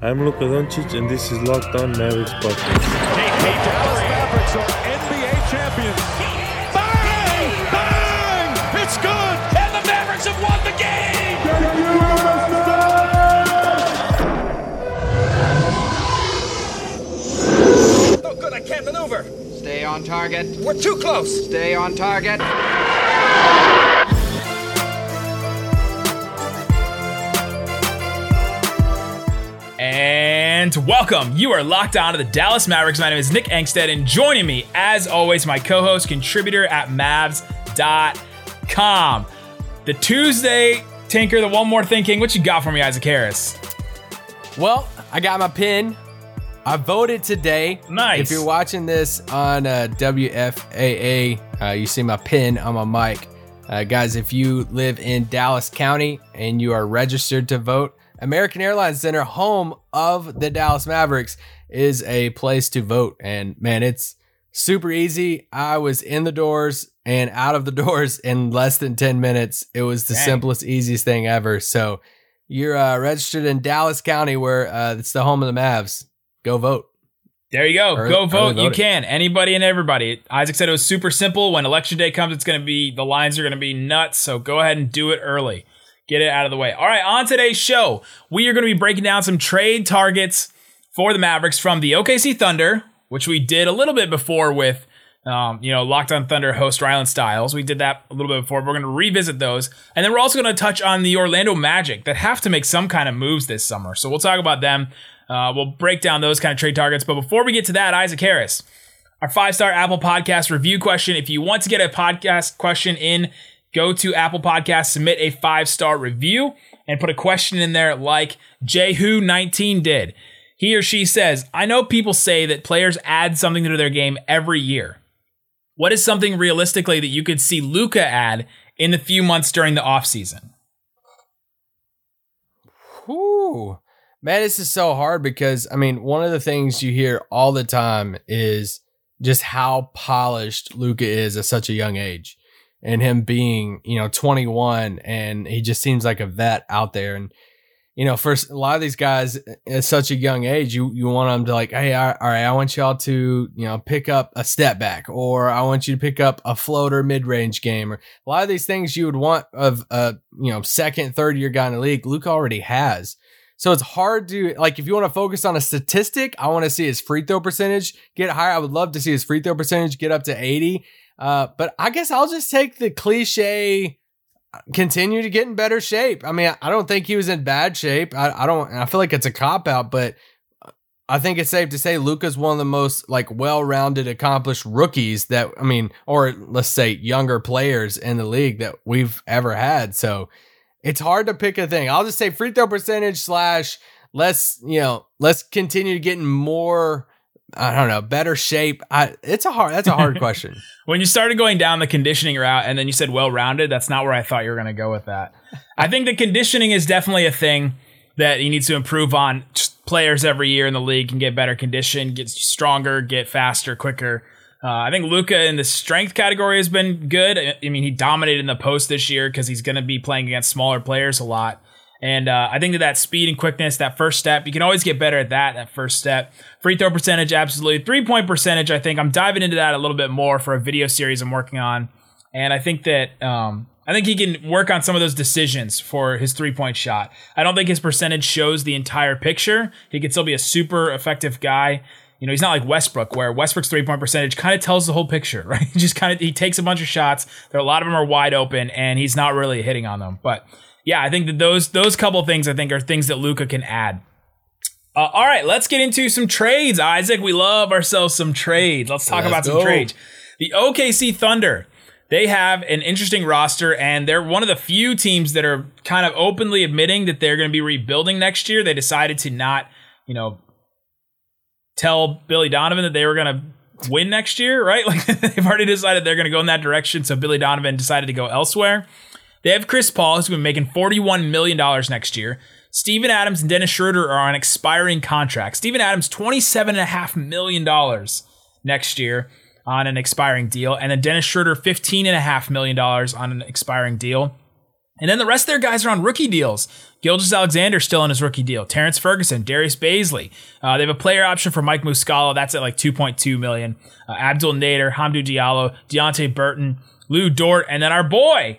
I'm Luka Doncic, and this is Locked On Mavericks podcast. The Dallas Mavericks are NBA champions. Bang! Bang! It's good! And the Mavericks have won the game! Oh, good, I can't maneuver. Stay on target. We're too close. Stay on target. And welcome. You are locked on to the Dallas Mavericks. My name is Nick Angstadt, and joining me, as always, my co host, contributor at Mavs.com. The Tuesday Tinker, the one more thinking. What you got for me, Isaac Harris? Well, I got my pin. I voted today. Nice. If you're watching this on uh, WFAA, uh, you see my pin on my mic. Uh, guys, if you live in Dallas County and you are registered to vote, American Airlines Center, home of the Dallas Mavericks, is a place to vote. And man, it's super easy. I was in the doors and out of the doors in less than 10 minutes. It was the Dang. simplest, easiest thing ever. So you're uh, registered in Dallas County, where uh, it's the home of the Mavs. Go vote. There you go. Early- go vote. You can. Anybody and everybody. Isaac said it was super simple. When election day comes, it's going to be, the lines are going to be nuts. So go ahead and do it early. Get it out of the way. All right, on today's show, we are going to be breaking down some trade targets for the Mavericks from the OKC Thunder, which we did a little bit before with, um, you know, Locked on Thunder host Rylan Stiles. We did that a little bit before. But we're going to revisit those. And then we're also going to touch on the Orlando Magic that have to make some kind of moves this summer. So we'll talk about them. Uh, we'll break down those kind of trade targets. But before we get to that, Isaac Harris, our five star Apple Podcast review question. If you want to get a podcast question in, go to Apple Podcast, submit a five star review, and put a question in there like Jehu19 did. He or she says, I know people say that players add something to their game every year. What is something realistically that you could see Luka add in the few months during the offseason? Whew. Man, this is so hard because I mean, one of the things you hear all the time is just how polished Luka is at such a young age. And him being, you know, 21 and he just seems like a vet out there. And, you know, for a lot of these guys at such a young age, you, you want them to like, hey, all all right, I want y'all to, you know, pick up a step back or I want you to pick up a floater mid range game or a lot of these things you would want of a, you know, second, third year guy in the league. Luke already has. So it's hard to like if you want to focus on a statistic, I want to see his free throw percentage get higher. I would love to see his free throw percentage get up to 80. Uh, but I guess I'll just take the cliche continue to get in better shape. I mean, I don't think he was in bad shape. I, I don't I feel like it's a cop out, but I think it's safe to say Luka's one of the most like well-rounded, accomplished rookies that I mean, or let's say younger players in the league that we've ever had. So it's hard to pick a thing. I'll just say free throw percentage slash let's you know let's continue getting more. I don't know, better shape. I, it's a hard. That's a hard question. When you started going down the conditioning route and then you said well rounded, that's not where I thought you were going to go with that. I think the conditioning is definitely a thing that he needs to improve on. Just players every year in the league can get better condition, get stronger, get faster, quicker. Uh, I think Luka in the strength category has been good. I I mean, he dominated in the post this year because he's going to be playing against smaller players a lot. And uh, I think that that speed and quickness, that first step, you can always get better at that. That first step, free throw percentage, absolutely. Three point percentage, I think I'm diving into that a little bit more for a video series I'm working on. And I think that um, I think he can work on some of those decisions for his three point shot. I don't think his percentage shows the entire picture. He can still be a super effective guy. You know, he's not like Westbrook, where Westbrook's three point percentage kind of tells the whole picture, right? He just kind of he takes a bunch of shots. There, a lot of them are wide open, and he's not really hitting on them. But yeah, I think that those those couple things I think are things that Luka can add. Uh, all right, let's get into some trades, Isaac. We love ourselves some trades. Let's talk Let's about some trades. The OKC Thunder, they have an interesting roster, and they're one of the few teams that are kind of openly admitting that they're going to be rebuilding next year. They decided to not, you know, tell Billy Donovan that they were going to win next year, right? Like they've already decided they're going to go in that direction. So Billy Donovan decided to go elsewhere. They have Chris Paul, who's going to be making $41 million next year. Steven Adams and Dennis Schroeder are on expiring contracts. Steven Adams, $27.5 million next year on an expiring deal. And then Dennis Schroeder, $15.5 million on an expiring deal. And then the rest of their guys are on rookie deals. Gilgeous-Alexander still on his rookie deal. Terrence Ferguson, Darius Bazley. Uh, they have a player option for Mike Muscala. That's at like 2.2 million. Uh, Abdul Nader, Hamidou Diallo, Deonte Burton, Lu Dort, and then our boy,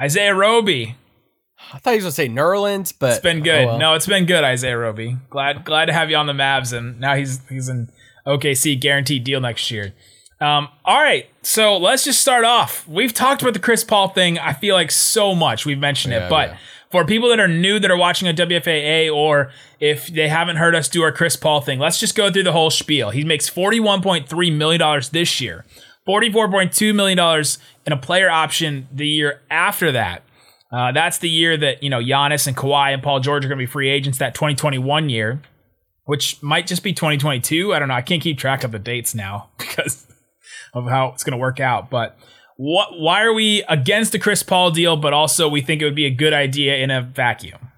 Isaiah Roby. I thought he was gonna say Nerlens, but It's been good. oh well. No, it's been good, Isaiah Roby. Glad glad to have you on the Mavs, and now he's he's in OKC guaranteed deal next year. Um, all right, so let's just start off. We've talked about the Chris Paul thing. I feel like so much we've mentioned Yeah, it, but yeah. for people that are new that are watching on WFAA, or if they haven't heard us do our Chris Paul thing, let's just go through the whole spiel. He makes forty one point three million dollars this year, forty four point two million dollars in a player option the year after that. Uh, that's the year that you know Giannis and Kawhi and Paul George are going to be free agents. That 2021 year, which might just be 2022. I don't know. I can't keep track of the dates now because of how it's going to work out. But what? Why are we against the Chris Paul deal? But also, we think it would be a good idea in a vacuum.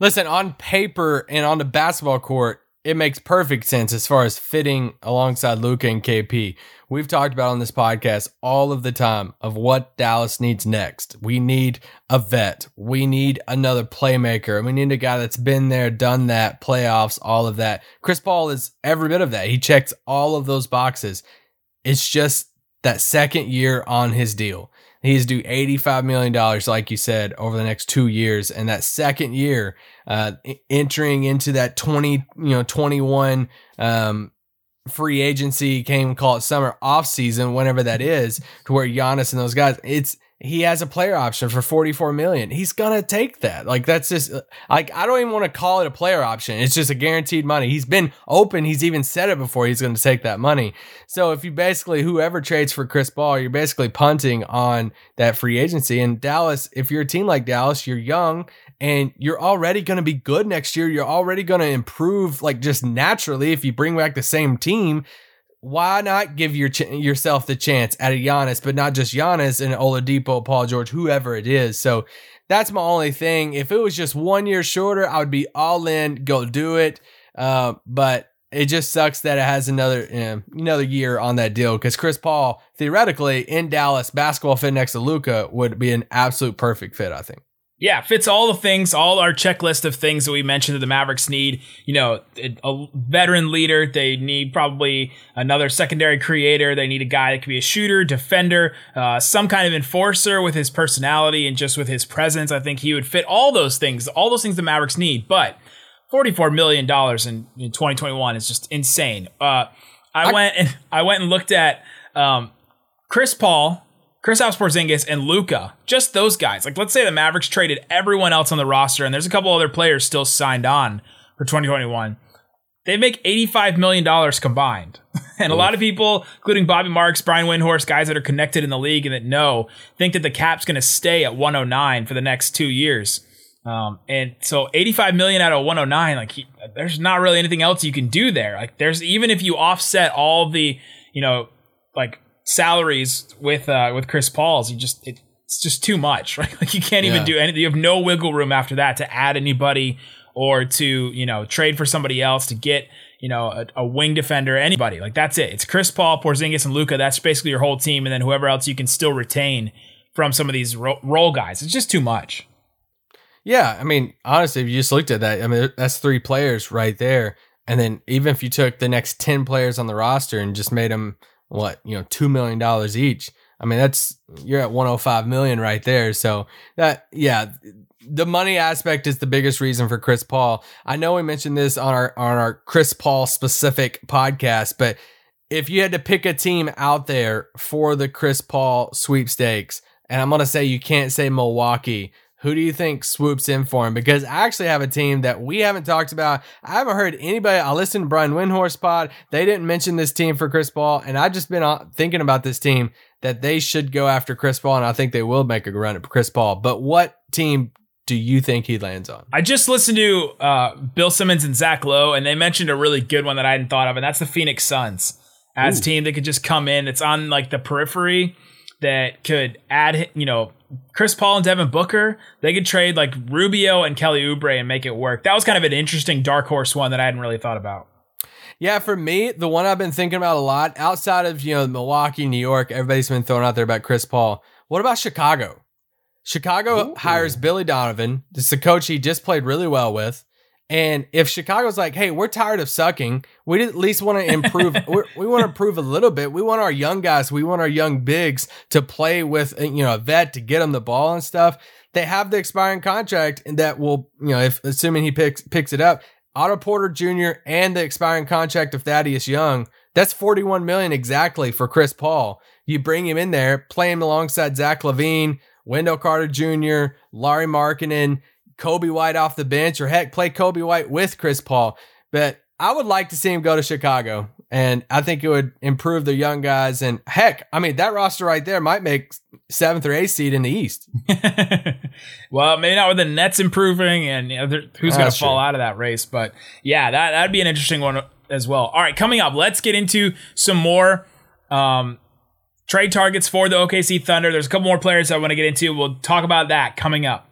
Listen, on paper and on the basketball court, it makes perfect sense as far as fitting alongside Luka and KP. We've talked about on this podcast all of the time of what Dallas needs next. We need a vet. We need another playmaker. We need a guy that's been there, done that, playoffs, all of that. Chris Paul is every bit of that. He checks all of those boxes. It's just that second year on his deal. He's due $85 million, like you said, over the next two years. And that second year, uh, entering into that 20, you know, 21, um, free agency, can't call it summer off season, whenever that is, to where Giannis and those guys, it's, he has a player option for 44 million. He's going to take that. Like that's just like I don't even want to call it a player option. It's just a guaranteed money. He's been open. He's even said it before he's going to take that money. So if you basically whoever trades for Chris Paul, you're basically punting on that free agency. And Dallas, if you're a team like Dallas, you're young and you're already going to be good next year. You're already going to improve like just naturally if you bring back the same team why not give your ch- yourself the chance at a Giannis, but not just Giannis and Oladipo, Paul George, whoever it is. So that's my only thing. If it was just one year shorter, I would be all in, go do it. Uh, but it just sucks that it has another uh, another year on that deal because Chris Paul theoretically in Dallas basketball fit next to Luka would be an absolute perfect fit. I think. Yeah, fits all the things, all our checklist of things that we mentioned that the Mavericks need. You know, a veteran leader. They need probably another secondary creator. They need a guy that can be a shooter, defender, uh, some kind of enforcer with his personality and just with his presence. I think he would fit all those things, all those things the Mavericks need. But $44 million in, in 2021 is just insane. Uh, I, I- went and I went and looked at um, Chris Paul, Chris Porzingis, and Luka. Just those guys. Like, let's say the Mavericks traded everyone else on the roster, and there's a couple other players still signed on for 2021. They make $85 million combined. And a lot of people, including Bobby Marks, Brian Windhorst, guys that are connected in the league and that know, think that the cap's going to stay at 109 for the next two years. Um, and so 85 million out of 109, like he, there's not really anything else you can do there. Like there's even if you offset all the, you know, like salaries with uh with Chris Paul's, you just it, it's just too much, right? Like you can't even Yeah. do anything. You have no wiggle room after that to add anybody or to you know trade for somebody else to get you know a, a wing defender, anybody. Like that's it. It's Chris Paul, Porzingis, and Luka. That's basically your whole team, and then whoever else you can still retain from some of these ro- role guys. It's just too much. Yeah, I mean, honestly, if you just looked at that, I mean, that's three players right there. And then even if you took the next 10 players on the roster and just made them, what, you know, $2 million each, I mean, that's, you're at 105 million right there. So that, yeah, the money aspect is the biggest reason for Chris Paul. I know we mentioned this on our, on our Chris Paul specific podcast, but if you had to pick a team out there for the Chris Paul sweepstakes, and I'm to say you can't say Milwaukee, who do you think swoops in for him? Because I actually have a team that we haven't talked about. I haven't heard anybody. I listened to Brian Windhorst pod. They didn't mention this team for Chris Paul, and I've just been uh, thinking about this team that they should go after Chris Paul, and I think they will make a run at Chris Paul. But what team do you think he lands on? I just listened to uh, Bill Simmons and Zach Lowe, and they mentioned a really good one that I hadn't thought of, and that's the Phoenix Suns as a team that could just come in. It's on like the periphery that could add, you know, Chris Paul and Devin Booker. They could trade like Rubio and Kelly Oubre and make it work. That was kind of an interesting dark horse one that I hadn't really thought about. Yeah, for me, the one I've been thinking about a lot outside of, you know, Milwaukee, New York, everybody's been throwing out there about Chris Paul. What about Chicago? Chicago hires Billy Donovan. This is a coach he just played really well with. And if Chicago's like, hey, we're tired of sucking, we at least want to improve. we're, want to improve a little bit. We want our young guys, we want our young bigs to play with, uh, you know, a vet to get them the ball and stuff. They have the expiring contract, and that will, you know, if assuming he picks picks it up, Otto Porter Jr. and the expiring contract of Thaddeus Young. That's 41 million exactly for Chris Paul. You bring him in there, play him alongside Zach LaVine, Wendell Carter Jr., Lauri Markkanen, Coby White off the bench, or heck, play Coby White with Chris Paul. But I would like to see him go to Chicago. And I think it would improve the young guys. And heck, I mean, that roster right there might make seventh or eighth seed in the East. well, maybe not with the Nets improving and you know, who's going to fall out of that race. But yeah, that, that'd be an interesting one as well. All right, coming up, let's get into some more um, trade targets for the OKC Thunder. There's a couple more players I want to get into. We'll talk about that coming up.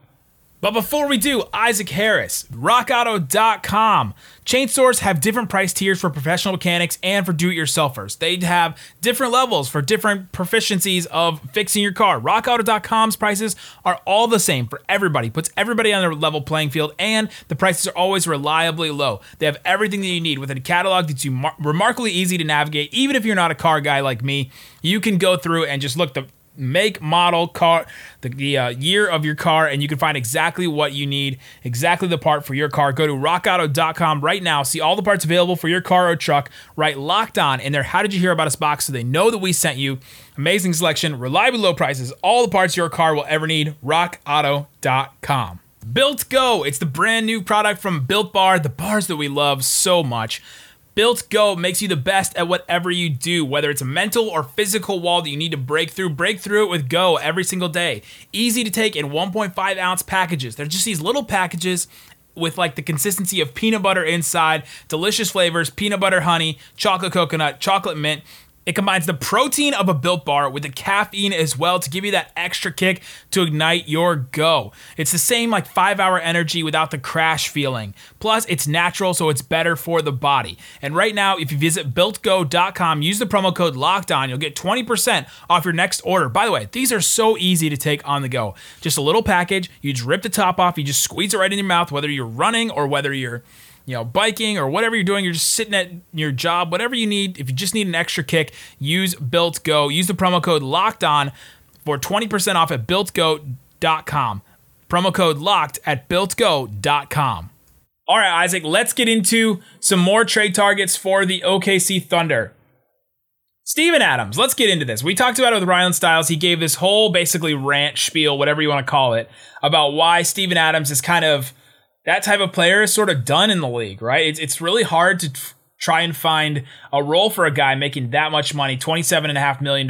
But before we do, Isaac Harris, rockauto.com. Chain stores have different price tiers for professional mechanics and for do-it-yourselfers. They have different levels for different proficiencies of fixing your car. rockauto.com's prices are all the same for everybody. Puts everybody on a level playing field and the prices are always reliably low. They have everything that you need with a catalog that's mar- remarkably easy to navigate. Even if you're not a car guy like me, you can go through and just look the make, model, car, the, the uh, year of your car, and you can find exactly what you need, exactly the part for your car. Go to rockauto.com right now. See all the parts available for your car or truck. Right, locked on in there. How did you hear about us box so they know that we sent you? Amazing selection, reliably low prices, all the parts your car will ever need. rockauto.com. Built Go. It's the brand new product from Built Bar, the bars that we love so much. Built Go makes you the best at whatever you do, whether it's a mental or physical wall that you need to break through. Break through it with Go every single day. Easy to take in 1.5 ounce packages. They're just these little packages with like the consistency of peanut butter inside, delicious flavors, peanut butter honey, chocolate coconut, chocolate mint. It combines the protein of a built bar with the caffeine as well to give you that extra kick to ignite your go. It's the same like five hour energy without the crash feeling. Plus, it's natural, so it's better for the body. And right now, if you visit builtgo.com, use the promo code locked on, you'll get 20% off your next order. By the way, these are so easy to take on the go. Just a little package, you just rip the top off, you just squeeze it right in your mouth, whether you're running or whether you're you know, biking or whatever you're doing, you're just sitting at your job, whatever you need. If you just need an extra kick, use Built Go. Use the promo code Locked On for 20% off at BuiltGo.com. Promo code Locked at BuiltGo.com. All right, Isaac, let's get into some more trade targets for the OKC Thunder. Steven Adams, let's get into this. We talked about it with Ryan Styles. He gave this whole basically rant spiel, whatever you want to call it, about why Steven Adams is kind of that type of player is sort of done in the league, right? It's, it's really hard to try and find a role for a guy making that much money, $27.5 million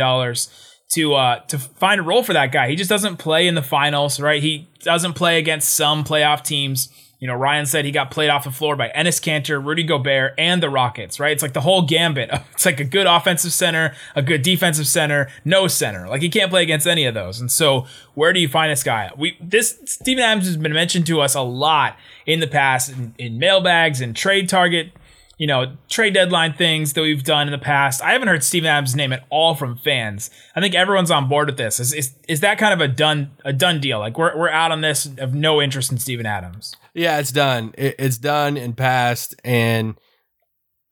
to uh, to find a role for that guy. He just doesn't play in the finals, right? He doesn't play against some playoff teams. You know, Ryan said he got played off the floor by Enes Kanter, Rudy Gobert, and the Rockets, right? It's like the whole gambit. It's like a good offensive center, a good defensive center, no center. Like he can't play against any of those. And so, where do you find this guy? We this Steven Adams has been mentioned to us a lot in the past in, in mailbags and trade target, you know, trade deadline things that we've done in the past. I haven't heard Steven Adams' name at all from fans. I think everyone's on board with this. Is is, is that kind of a done a done deal? Like we're we're out on this of no interest in Steven Adams. Yeah, it's done. It, it's done and passed. And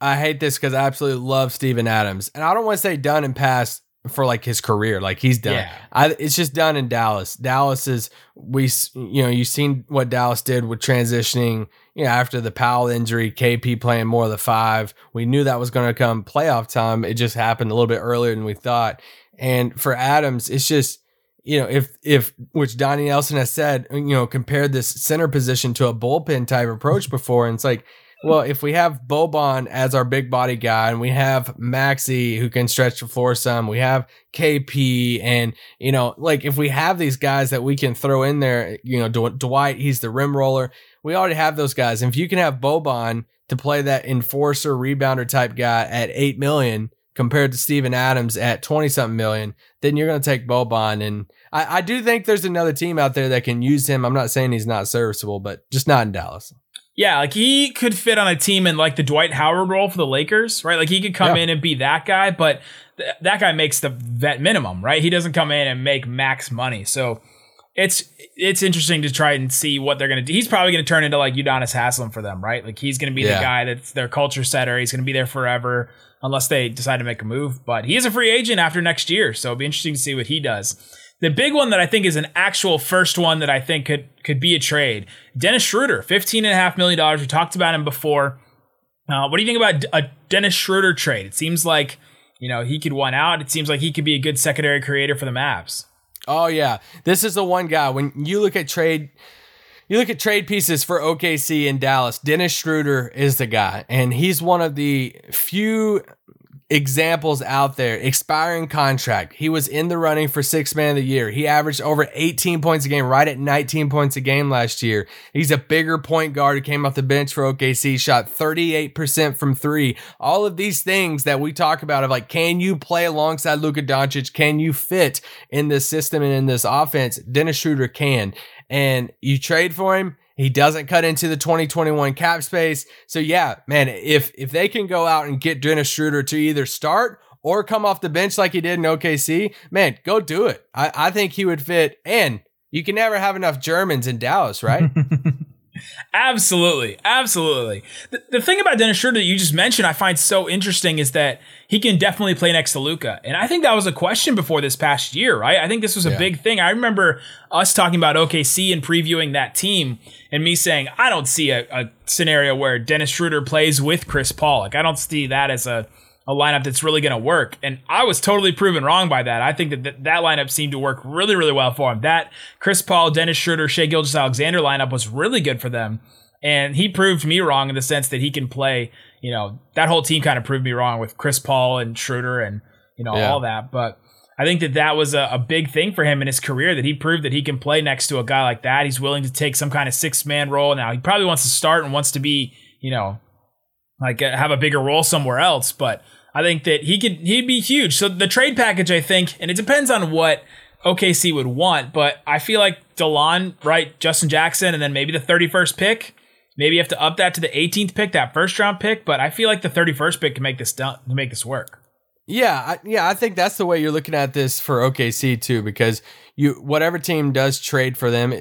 I hate this because I absolutely love Steven Adams. And I don't want to say done and passed for like his career. Like he's done. Yeah. I, it's just done in Dallas. Dallas is we you know you've seen what Dallas did with transitioning. You know after the Powell injury, KP playing more of the five. We knew that was going to come playoff time. It just happened a little bit earlier than we thought. And for Adams, it's just you know if if which Donnie Nelson has said you know compared this center position to a bullpen type approach before, and it's like well, if we have Boban as our big body guy and we have Maxi who can stretch the floor some, we have KP and, you know, like if we have these guys that we can throw in there, you know, Dw- Dwight, he's the rim roller. We already have those guys. And if you can have Boban to play that enforcer rebounder type guy at 8 million compared to Steven Adams at 20 something million, then you're going to take Boban. And I, I do think there's another team out there that can use him. I'm not saying he's not serviceable, but just not in Dallas. Yeah, like he could fit on a team in like the Dwight Howard role for the Lakers, right? Like he could come Yeah. in and be that guy, but th- that guy makes the vet minimum, right? He doesn't come in and make max money. So it's it's interesting to try and see what they're going to do. He's probably going to turn into like Udonis Haslam for them, right? Like he's going to be Yeah. the guy that's their culture setter. He's going to be there forever unless they decide to make a move. But he is a free agent after next year, so it'll be interesting to see what he does. The big one that I think is an actual first one that I think could could be a trade. Dennis Schroeder, fifteen and a half million dollars. We talked about him before. Uh, what do you think about a Dennis Schroeder trade? It seems like you know he could one out. It seems like he could be a good secondary creator for the Mavs. Oh yeah, this is the one guy. When you look at trade, you look at trade pieces for OKC in Dallas. Dennis Schroeder is the guy, and he's one of the few examples out there. Expiring contract. He was in the running for six man of the year. He averaged over 18 points a game, right at 19 points a game last year. He's a bigger point guard who came off the bench for OKC, shot 38% from three. All of these things that we talk about of like, can you play alongside Luka Doncic? Can you fit in this system and in this offense? Dennis Schroeder can. And you trade for him. He doesn't cut into the 2021 cap space. So yeah, man, if if they can go out and get Dennis Schroeder to either start or come off the bench like he did in OKC, man, go do it. I, I think he would fit. And you can never have enough Germans in Dallas, right? Absolutely, absolutely. The, the thing about Dennis Schroeder that you just mentioned, I find so interesting, is that he can definitely play next to Luka, and I think that was a question before this past year, right? I think this was a Yeah. big thing. I remember us talking about OKC and previewing that team, and me saying I don't see a, a scenario where Dennis Schroeder plays with Chris Paul. Like I don't see that as a a lineup that's really going to work. And I was totally proven wrong by that. I think that th- that lineup seemed to work really, really well for him. That Chris Paul, Dennis Schroeder, Shai Gilgeous-Alexander lineup was really good for them. And he proved me wrong in the sense that he can play, you know, that whole team kind of proved me wrong with Chris Paul and Schroeder and, you know, Yeah. all that. But I think that that was a, a big thing for him in his career that he proved that he can play next to a guy like that. He's willing to take some kind of six man role. Now, he probably wants to start and wants to be, you know, like uh, have a bigger role somewhere else. But I think that he could he'd be huge. So the trade package, I think, and it depends on what OKC would want, but I feel like Delon, right, Justin Jackson, and then maybe the 31st pick. Maybe you have to up that to the 18th pick, that first round pick. But I feel like the 31st pick can make this done, to make this work. Yeah, I, yeah, I think that's the way you're looking at this for OKC too, because you whatever team does trade for them,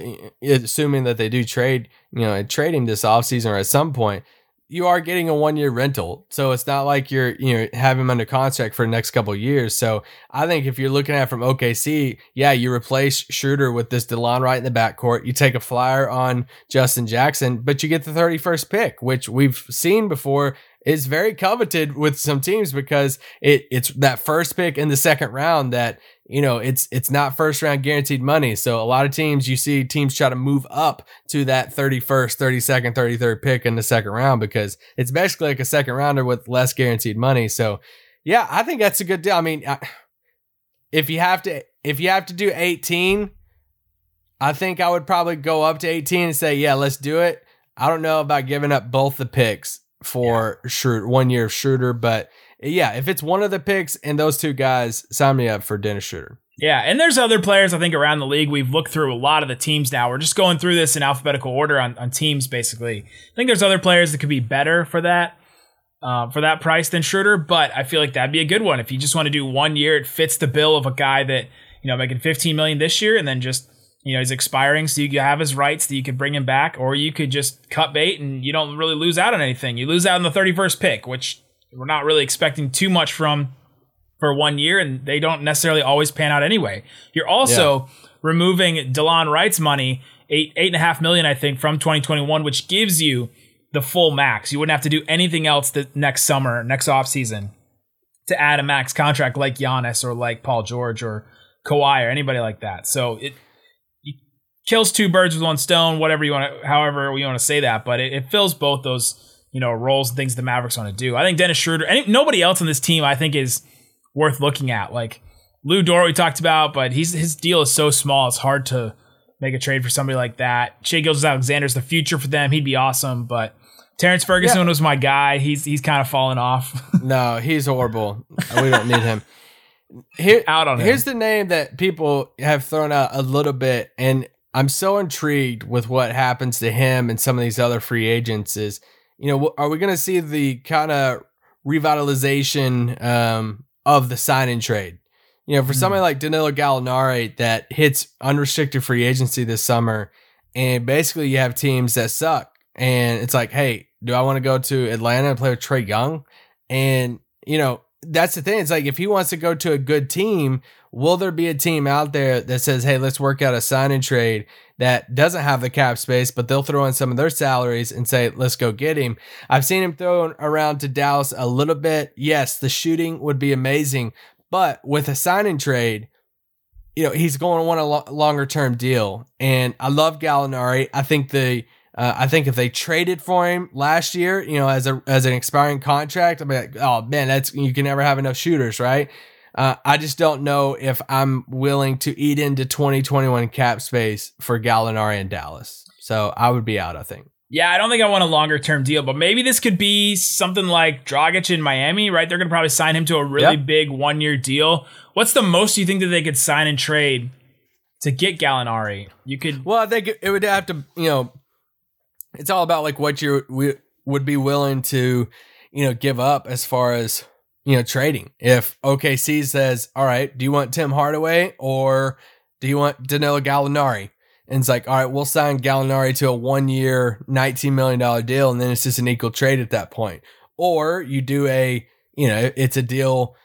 assuming that they do trade, you know, trading this offseason or at some point, you are getting a one year rental. So it's not like you're you know have him under contract for the next couple years. So I think if you're looking at from OKC, yeah, you replace Schroeder with this Delon Wright in the backcourt. You take a flyer on Justin Jackson, but you get the 31st pick, which we've seen before is very coveted with some teams because it it's that first pick in the second round that you know it's it's not first round guaranteed money. So a lot of teams you see teams try to move up to that 31st 32nd 33rd pick in the second round because it's basically like a second rounder with less guaranteed money. So yeah i think that's a good deal. I mean I, if you have to if you have to do 18 i think i would probably go up to 18 and say yeah let's do it. I don't know about giving up both the picks for Schroeder, one year of Schroeder, but yeah, if it's one of the picks and those two guys, sign me up for Dennis Schroeder. Yeah, and there's other players I think around the league. We've looked through a lot of the teams now. We're just going through this in alphabetical order on, on teams, basically. I think there's other players that could be better for that. Uh, for that price than Schroeder, but I feel like that'd be a good one if you just want to do one year. It fits the bill of a guy that you know making 15 million this year, and then just you know he's expiring, so you have his rights that you could bring him back, or you could just cut bait and you don't really lose out on anything. You lose out on the 31st pick, which we're not really expecting too much from for one year, and they don't necessarily always pan out anyway. You're also removing Delon Wright's money, eight eight and a half million, I think, from 2021, which gives you the full max. You wouldn't have to do anything else the next summer, next offseason to add a max contract like Giannis or like Paul George or Kawhi or anybody like that. So it, it kills two birds with one stone, whatever you want to, however you want to say that, but it, it fills both those, you know, roles and things the Mavericks want to do. I think Dennis Schroeder, and nobody else on this team, I think is worth looking at. Like Lu Dort, we talked about, but he's his deal is so small, it's hard to make a trade for somebody like that. Shai Gilgeous-Alexander's the future for them. He'd be awesome, but Terrence Ferguson Yeah. was my guy. He's he's kind of fallen off. No, he's horrible. We don't need him. Here, Out on him. Here's the name that people have thrown out a little bit, and I'm so intrigued with what happens to him and some of these other free agents. Is you know, are we going to see the kind of revitalization um, of the sign and trade? You know, for somebody like Danilo Gallinari that hits unrestricted free agency this summer, and basically you have teams that suck, and it's like, hey, do I want to go to Atlanta and play with Trae Young? And you know, that's the thing. It's like if he wants to go to a good team, will there be a team out there that says, "Hey, let's work out a sign and trade that doesn't have the cap space, but they'll throw in some of their salaries and say, let's go get him." I've seen him thrown around to Dallas a little bit. Yes, the shooting would be amazing, but with a sign and trade, you know, he's going to want a lo- longer term deal. And I love Gallinari. I think the uh, I think if they traded for him last year, you know, as a as an expiring contract, I'm like, oh man, that's you can never have enough shooters, right? Uh, I just don't know if I'm willing to eat into 2021 cap space for Gallinari in Dallas. So I would be out. I think. Yeah, I don't think I want a longer term deal, but maybe this could be something like Dragic in Miami, right? They're going to probably sign him to a really Yep. big one year deal. What's the most you think that they could sign and trade to get Gallinari? You could. Well, I think it- it would have to, you know, it's all about like what you would be willing to, you know, give up as far as you know trading. If OKC says, "All right, do you want Tim Hardaway or do you want Danilo Gallinari?" And it's like, "All right, we'll sign Gallinari to a one-year, nineteen million dollar deal, and then it's just an equal trade at that point." Or you do a, you know, it's a deal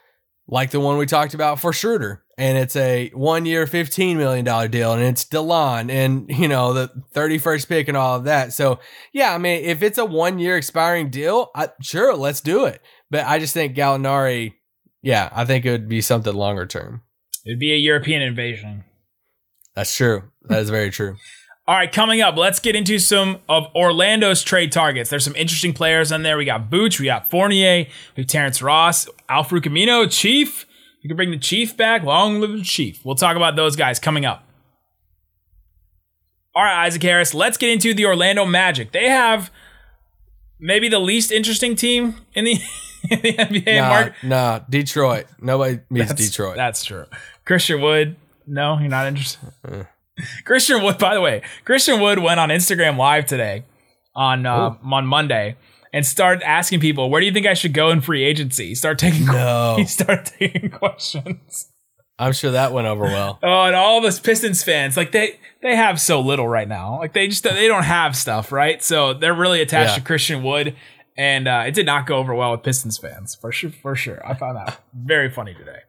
like the one we talked about for Schroeder. And it's a one year, $15 million deal. And it's Delon and, you know, the 31st pick and all of that. So, yeah, I mean, if it's a one year expiring deal, I, sure, let's do it. But I just think Gallinari, yeah, I think it would be something longer term. It'd be a European invasion. That's true. That is very true. All right, coming up, let's get into some of Orlando's trade targets. There's some interesting players on there. We got Vooch, we got Fournier, we have Terrence Ross, Al-Farouq Aminu, Chief. You can bring the Chief back. Long live the Chief. We'll talk about those guys coming up. All right, Isaac Harris, let's get into the Orlando Magic. They have maybe the least interesting team in the, in the NBA. Nah, Mark, nah, Detroit. Nobody meets that's, Detroit. That's true. Christian Wood. No, you're not interested. Christian Wood, by the way, Christian Wood went on Instagram Live today on uh, on Monday and started asking people, "Where do you think I should go in free agency?" Start taking No. he started taking questions. I'm sure that went over well. Oh, and all those Pistons fans, like they they have so little right now. Like they just they don't have stuff, right? So they're really attached Yeah. to Christian Wood, and uh, it did not go over well with Pistons fans for sure. For sure, I found that very funny today.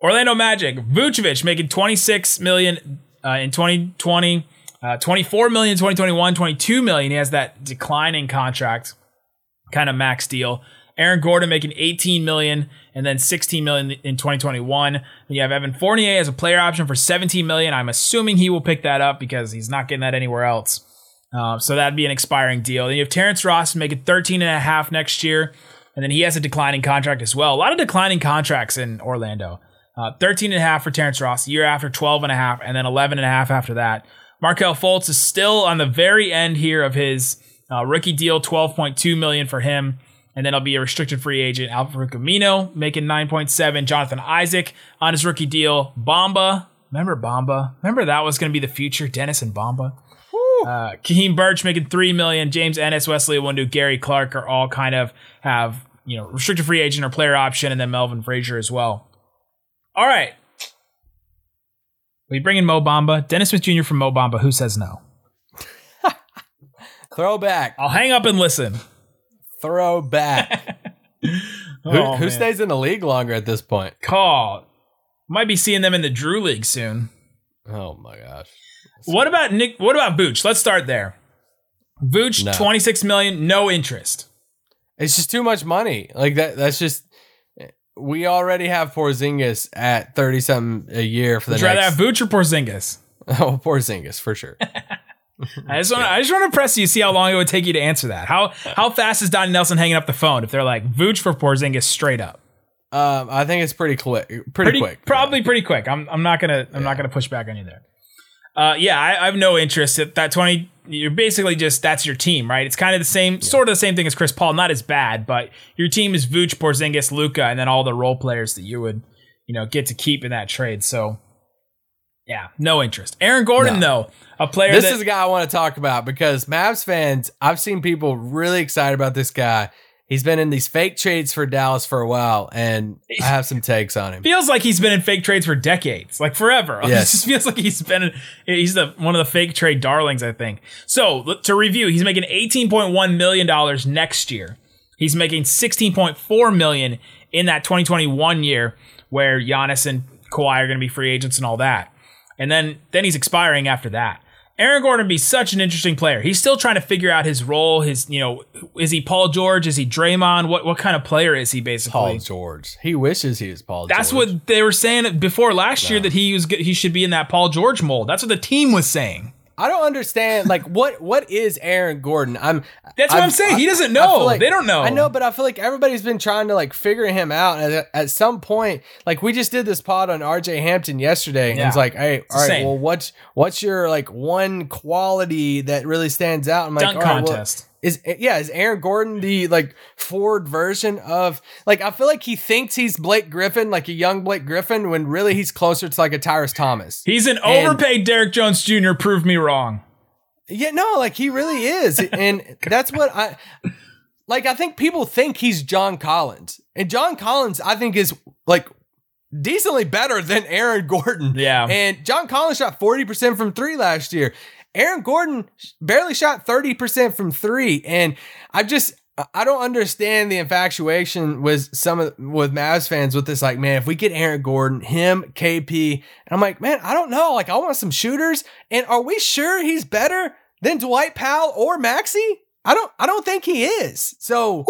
Orlando Magic, Vucevic making 26 million uh, in 2020, uh, 24 million in 2021, 22 million. He has that declining contract, kind of max deal. Aaron Gordon making 18 million and then 16 million in 2021. Then you have Evan Fournier as a player option for 17 million. I'm assuming he will pick that up because he's not getting that anywhere else. Uh, so that'd be an expiring deal. Then you have Terrence Ross making 13 and a half next year. And then he has a declining contract as well. A lot of declining contracts in Orlando. Uh, 13 and a half for Terrence Ross, year after 12 and a half, and then 11 and a half after that. Markelle Fultz is still on the very end here of his uh, rookie deal, 12.2 million for him. And then it'll be a restricted free agent. Al-Farouq Aminu making 9.7. Jonathan Isaac on his rookie deal. Bamba. Remember Bamba? Remember that was going to be the future, Dennis and Bamba? Uh, Khem Birch making three million. James Ennis, Wesley Iwundu, Gary Clark are all kind of have you know restricted free agent or player option, and then Melvin Frazier as well. All right, we bring in Mo Bamba, Dennis Smith Jr. from Mo Bamba. Who says no? Throwback. I'll hang up and listen. Throwback. who Oh, who stays in the league longer at this point? Call. Might be seeing them in the Drew League soon. Oh my gosh. What about Nick? What about Vooch? Let's start there. Vooch, No. twenty six million, no interest. It's just too much money. Like that. That's just. We already have Porzingis at thirty something a year for the Would rather next. have Vooch or Porzingis? oh, Porzingis for sure. I just want I just want to press you, see how long it would take you to answer that. How how fast is Donnie Nelson hanging up the phone if they're like Vooch for Porzingis straight up? um, I think it's pretty quick. Pretty, Pretty quick. probably pretty quick. I'm I'm not gonna I'm not gonna push back on you there. Uh, yeah, I, I have no interest. At that twenty, you're basically just that's your team, right? It's kind of the same, sort of the same thing as Chris Paul. Not as bad, but your team is Vooch, Porzingis, Luka, and then all the role players that you would you know get to keep in that trade. So. Yeah, no interest. Aaron Gordon, though, a player This that is a guy I want to talk about because Mavs fans, I've seen people really excited about this guy. He's been in these fake trades for Dallas for a while, and I have some takes on him. feels like he's been in fake trades for decades, like forever. It just feels like he's been in, he's the one of the fake trade darlings, I think. So to review, he's making eighteen point one million dollars next year. He's making sixteen point four million in that twenty twenty one year, where Giannis and Kawhi are going to be free agents and all that, and then then he's expiring after that. Aaron Gordon would be such an interesting player. He's still trying to figure out his role. His, you know, is he Paul George? Is he Draymond? What what kind of player is he basically? Paul George. He wishes he was Paul George. That's George. what they were saying before last year that he was he should be in that Paul George mold. That's what the team was saying. I don't understand. Like, what what is Aaron Gordon? I'm. That's what I'm saying. He doesn't know. feel They don't know. I know, but I feel like everybody's been trying to like figure him out. And at, at some point, like we just did this pod on RJ Hampton yesterday, and it's like, hey, the all right, well, what's what's your like one quality that really stands out? I'm like, Dunk right, well, contest. Is yeah, is Aaron Gordon the like Ford version of like I feel like he thinks he's Blake Griffin, like a young Blake Griffin, when really he's closer to like a Tyrus Thomas. He's an And- overpaid Derrick Jones Jr. Prove me wrong. Yeah, no, like he really is. And that's what I like. I think people think he's John Collins. And John Collins, I think, is like decently better than Aaron Gordon. Yeah. And John Collins shot 40% from three last year. Aaron Gordon barely shot 30% from three. And I just, I don't understand the infatuation with some of with Mavs fans with this. Like, man, if we get Aaron Gordon, him, KP, and I'm like, man, I don't know. Like, I want some shooters. And are we sure he's better than Dwight Powell or Maxi? I don't. I don't think he is. So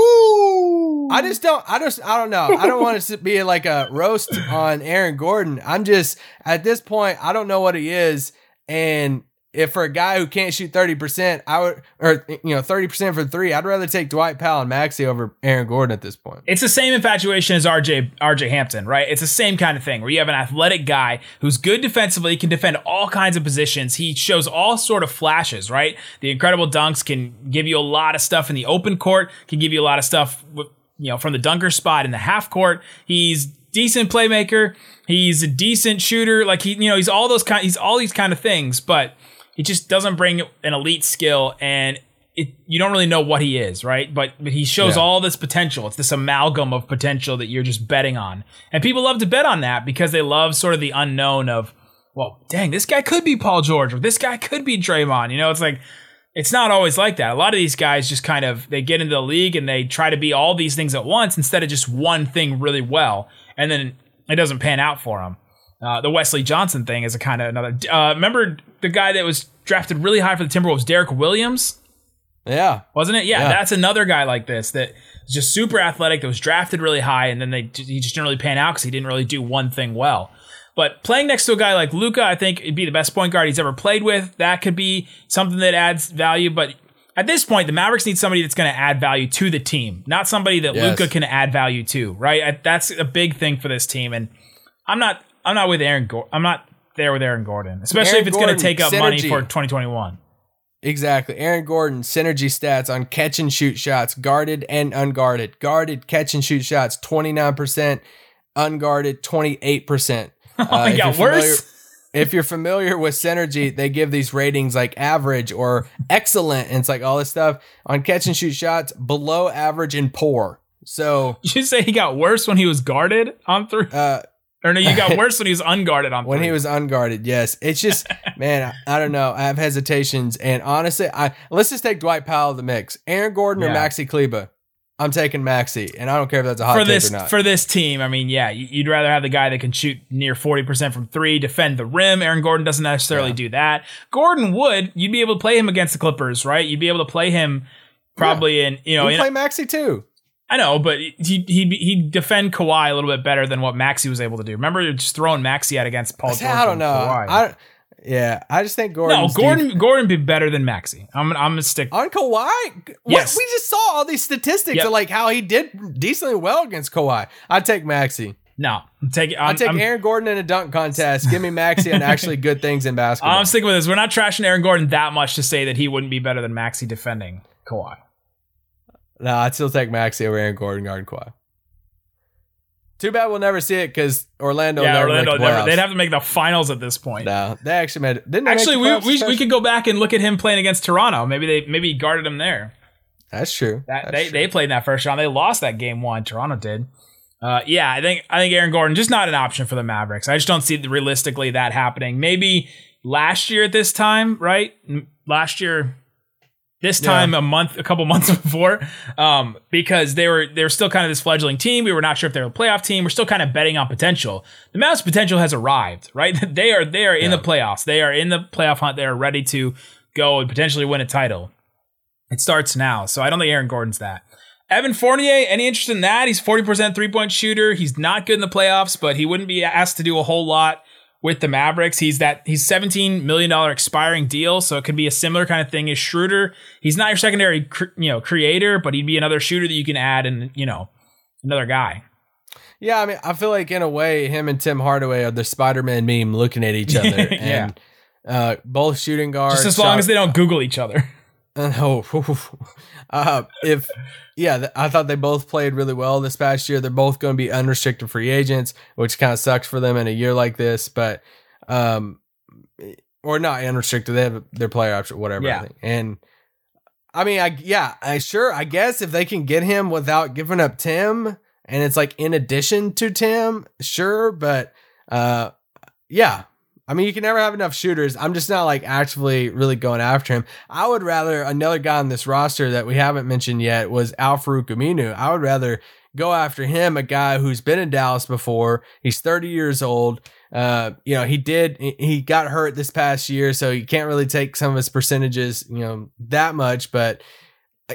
I just don't. I just. I don't know. I don't want it to be like a roast on Aaron Gordon. I'm just at this point. I don't know what he is, and if for a guy who can't shoot thirty percent, I would, or you know, thirty percent for three, I'd rather take Dwight Powell and Maxi over Aaron Gordon at this point. It's the same infatuation as RJ RJ Hampton, right? It's the same kind of thing where you have an athletic guy who's good defensively, can defend all kinds of positions. He shows all sort of flashes, right? The incredible dunks can give you a lot of stuff in the open court, can give you a lot of stuff you know from the dunker spot in the half court. He's decent playmaker. He's a decent shooter. Like he, you know, he's all those kind. He's all these kind of things, but he just doesn't bring an elite skill and. It, you don't really know what he is, right? But but he shows Yeah. all this potential. It's this amalgam of potential that you're just betting on, and people love to bet on that because they love sort of the unknown of, well, dang, this guy could be Paul George or this guy could be Draymond. You know, it's like it's not always like that. A lot of these guys just kind of they get into the league and they try to be all these things at once instead of just one thing really well, and then it doesn't pan out for them. Uh, the Wesley Johnson thing is a kind of another. Uh, remember the guy that was drafted really high for the Timberwolves, Derrick Williams, Yeah, wasn't it? Yeah, Yeah. that's another guy like this that was just super athletic that was drafted really high, and then they he just didn't really pan out because he didn't really do one thing well. But playing next to a guy like Luka, I think it'd be the best point guard he's ever played with. That could be something that adds value. But at this point, the Mavericks need somebody that's going to add value to the team, not somebody that Yes. Luka can add value to. Right? That's a big thing for this team, and I'm not I'm not with Aaron. Gor- I'm not there with Aaron Gordon, especially Aaron if it's going to take up money for 2021. exactly. Aaron Gordon synergy stats on catch and shoot shots, guarded and unguarded. Guarded catch and shoot shots, twenty nine percent. Unguarded, twenty eight percent. Oh, it got worse. if you're familiar with Synergy, they give these ratings like average or excellent, and it's like all this stuff on catch and shoot shots below average and poor. So Did you say he got worse when he was guarded on three? uh, Or no, you got worse when he was unguarded on when three. he was unguarded, yes, it's just man, I, I don't know. I have hesitations, and honestly, I let's just take Dwight Powell of the mix. Aaron Gordon or Yeah. Maxi Kleber. I'm taking Maxi, and I don't care if that's a hot for this or not. for this team. I mean, yeah, you- you'd rather have the guy that can shoot near forty percent from three, defend the rim. Aaron Gordon doesn't necessarily Yeah. do that. Gordon would. You'd be able to play him against the Clippers, right? You'd be able to play him probably in you know. in- play Maxi too. I know, but he he he'd defend Kawhi a little bit better than what Maxi was able to do. Remember, just throwing Maxi out against Paul George. I don't know. Kawhi. I yeah, I just think Gordon. no, Gordon Gordon be better than Maxi. I'm I'm gonna stick. on Kawhi. What? Yes. we just saw all these statistics Yep. of like how he did decently well against Kawhi. I'd take Maxi. No, I'm taking. I'm, I'd take I'm- Aaron Gordon in a dunk contest. Give me Maxi on actually good things in basketball. I'm sticking with this. We're not trashing Aaron Gordon that much to say that he wouldn't be better than Maxi defending Kawhi. No, I'd still take Maxi over Aaron Gordon Kawhi. Too bad we'll never see it because Orlando. yeah, never Orlando the never. They'd have to make the finals at this point. No, they actually made. Didn't they Actually, we, we, we could go back and look at him playing against Toronto. Maybe they maybe he guarded him there. That's true. That That's they, true. they played in that first round. They lost that game one. Toronto did. Uh, yeah, I think I think Aaron Gordon just not an option for the Mavericks. I just don't see realistically that happening. Maybe last year at this time, right? Last year, this Yeah. time a month, a couple months before, um, because they were they were still kind of this fledgling team. We were not sure if they were a playoff team. We're still kind of betting on potential. The Mavs' potential has arrived, right? they are they are in the playoffs. They are in the playoff hunt. They are ready to go and potentially win a title. It starts now. So I don't think Aaron Gordon's that. Evan Fournier, any interest in that? He's 40% three point shooter. He's not good in the playoffs, but he wouldn't be asked to do a whole lot with the Mavericks. He's that he's 17 million dollar expiring deal, so it could be a similar kind of thing as Schroeder. He's not your secondary, cr- you know, creator, but he'd be another shooter that you can add, and you know, another guy. Yeah, I mean, I feel like in a way, him and Tim Hardaway are the Spider-Man meme looking at each other, Yeah. and uh, both shooting guards. Just as long shot- as they don't Google each other. Oh, uh, if yeah, I thought they both played really well this past year. They're both going to be unrestricted free agents, which kind of sucks for them in a year like this. But um, or not unrestricted, they have their player option, whatever. I Yeah. think. And I mean, I yeah, I sure, I guess if they can get him without giving up Tim, and it's like in addition to Tim, sure. But uh, yeah. I mean, you can never have enough shooters. I'm just not like actively really going after him. I would rather another guy on this roster that we haven't mentioned yet was Al-Farouq Aminu. I would rather go after him, a guy who's been in Dallas before. He's 30 years old. Uh, you know, he did he- he got hurt this past year, so you can't really take some of his percentages, you know, that much. But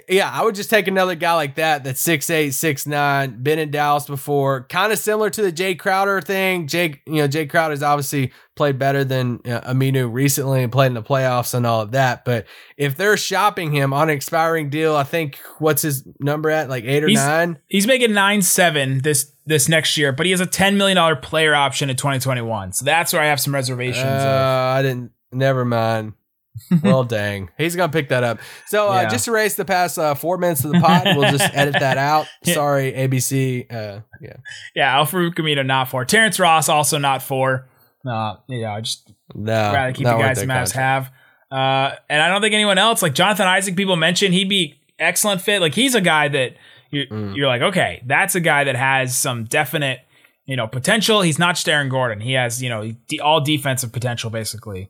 yeah, I would just take another guy like that that's six eight, six nine, been in Dallas before, kind of similar to the Jae Crowder thing. Jake, you know, Jae Crowder's obviously played better than uh, Aminu recently and played in the playoffs and all of that. But if they're shopping him on an expiring deal, I think what's his number at like eight or He's- nine? He's making nine seven this this next year, but he has a ten million dollar player option in 2021. So that's where I have some reservations. Uh, I didn't. Never mind. Well, dang, he's gonna pick that up. So uh, Yeah. just erase the past uh, four minutes of the pod. We'll just edit that out. Sorry, ABC. Uh, yeah, Yeah, Al-Farouq Aminu not for. Terrence Ross also not for. Uh, yeah, I just no, rather keep the guys the Mavs have. Uh, and I don't think anyone else like Jonathan Isaac. People mentioned, he'd be excellent fit. Like he's a guy that you're, Mm. you're like, okay, that's a guy that has some definite, you know, potential. He's not Aaron Gordon. He has you know de- all defensive potential basically.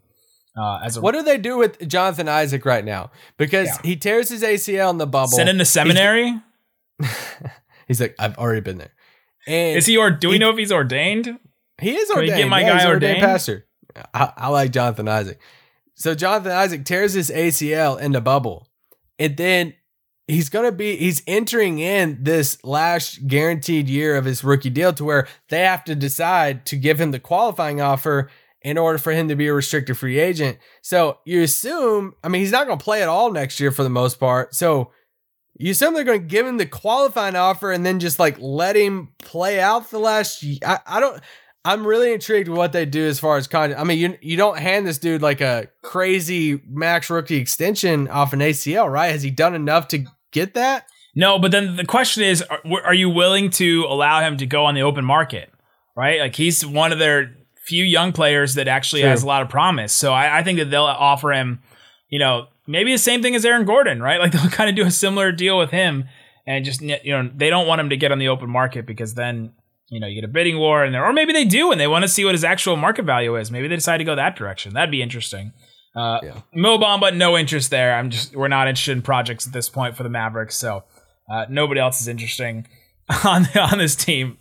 Uh, as a What do they do with Jonathan Isaac right now? Because Yeah. he tears his ACL in the bubble. send him to seminary. He's like, I've already been there. And Is he or do we he- know if he's ordained? He is Can we ordained. get my Yeah, guy he's an ordained? pastor. I, I like Jonathan Isaac. So Jonathan Isaac tears his ACL in the bubble, and then he's gonna be he's entering in this last guaranteed year of his rookie deal to where they have to decide to give him the qualifying offer in order for him to be a restricted free agent. So you assume, I mean, he's not gonna play at all next year for the most part. So you assume they're going to give him the qualifying offer and then just like let him play out the last. I don't. I'm really intrigued with what they do as far as content. I mean, you you don't hand this dude like a crazy max rookie extension off an ACL, right? Has he done enough to get that? No, but then the question is, are, are you willing to allow him to go on the open market? Right, like he's one of their few young players that actually True. has a lot of promise. So I, I think that they'll offer him, you know, maybe the same thing as Aaron Gordon, right? Like they'll kind of do a similar deal with him, and just you know they don't want him to get on the open market because then you know you get a bidding war in there, or maybe they do and they want to see what his actual market value is. Maybe they decide to go that direction. That'd be interesting. Uh, Yeah. Mo Bamba, no interest there. I'm just we're not interested in projects at this point for the Mavericks, so uh, nobody else is interesting on on this team.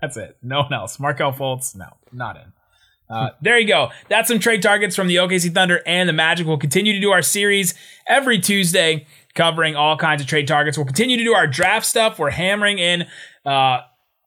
That's it. No one else. Markelle Fultz, no, not in. Uh, there you go. That's some trade targets from the OKC Thunder and the Magic. We'll continue to do our series every Tuesday, covering all kinds of trade targets. We'll continue to do our draft stuff. We're hammering in uh,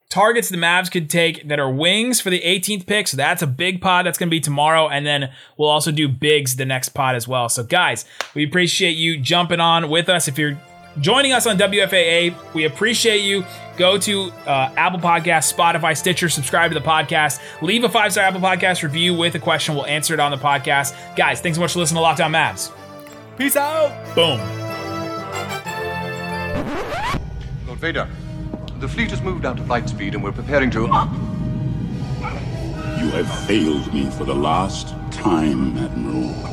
targets the Mavs could take that are wings for the 18th pick. So that's a big pod. That's going to be tomorrow. And then we'll also do bigs the next pod as well. So, guys, we appreciate you jumping on with us. If you're joining us on WFAA, we appreciate you. Go to uh, Apple Podcasts, Spotify, Stitcher, subscribe to the podcast, leave a five star Apple Podcast review with a question. We'll answer it on the podcast. Guys, thanks so much for listening to Lockdown Mavs. Peace out. Boom. Lord Vader, the fleet has moved out to flight speed and we're preparing to. You have failed me for the last time, Admiral.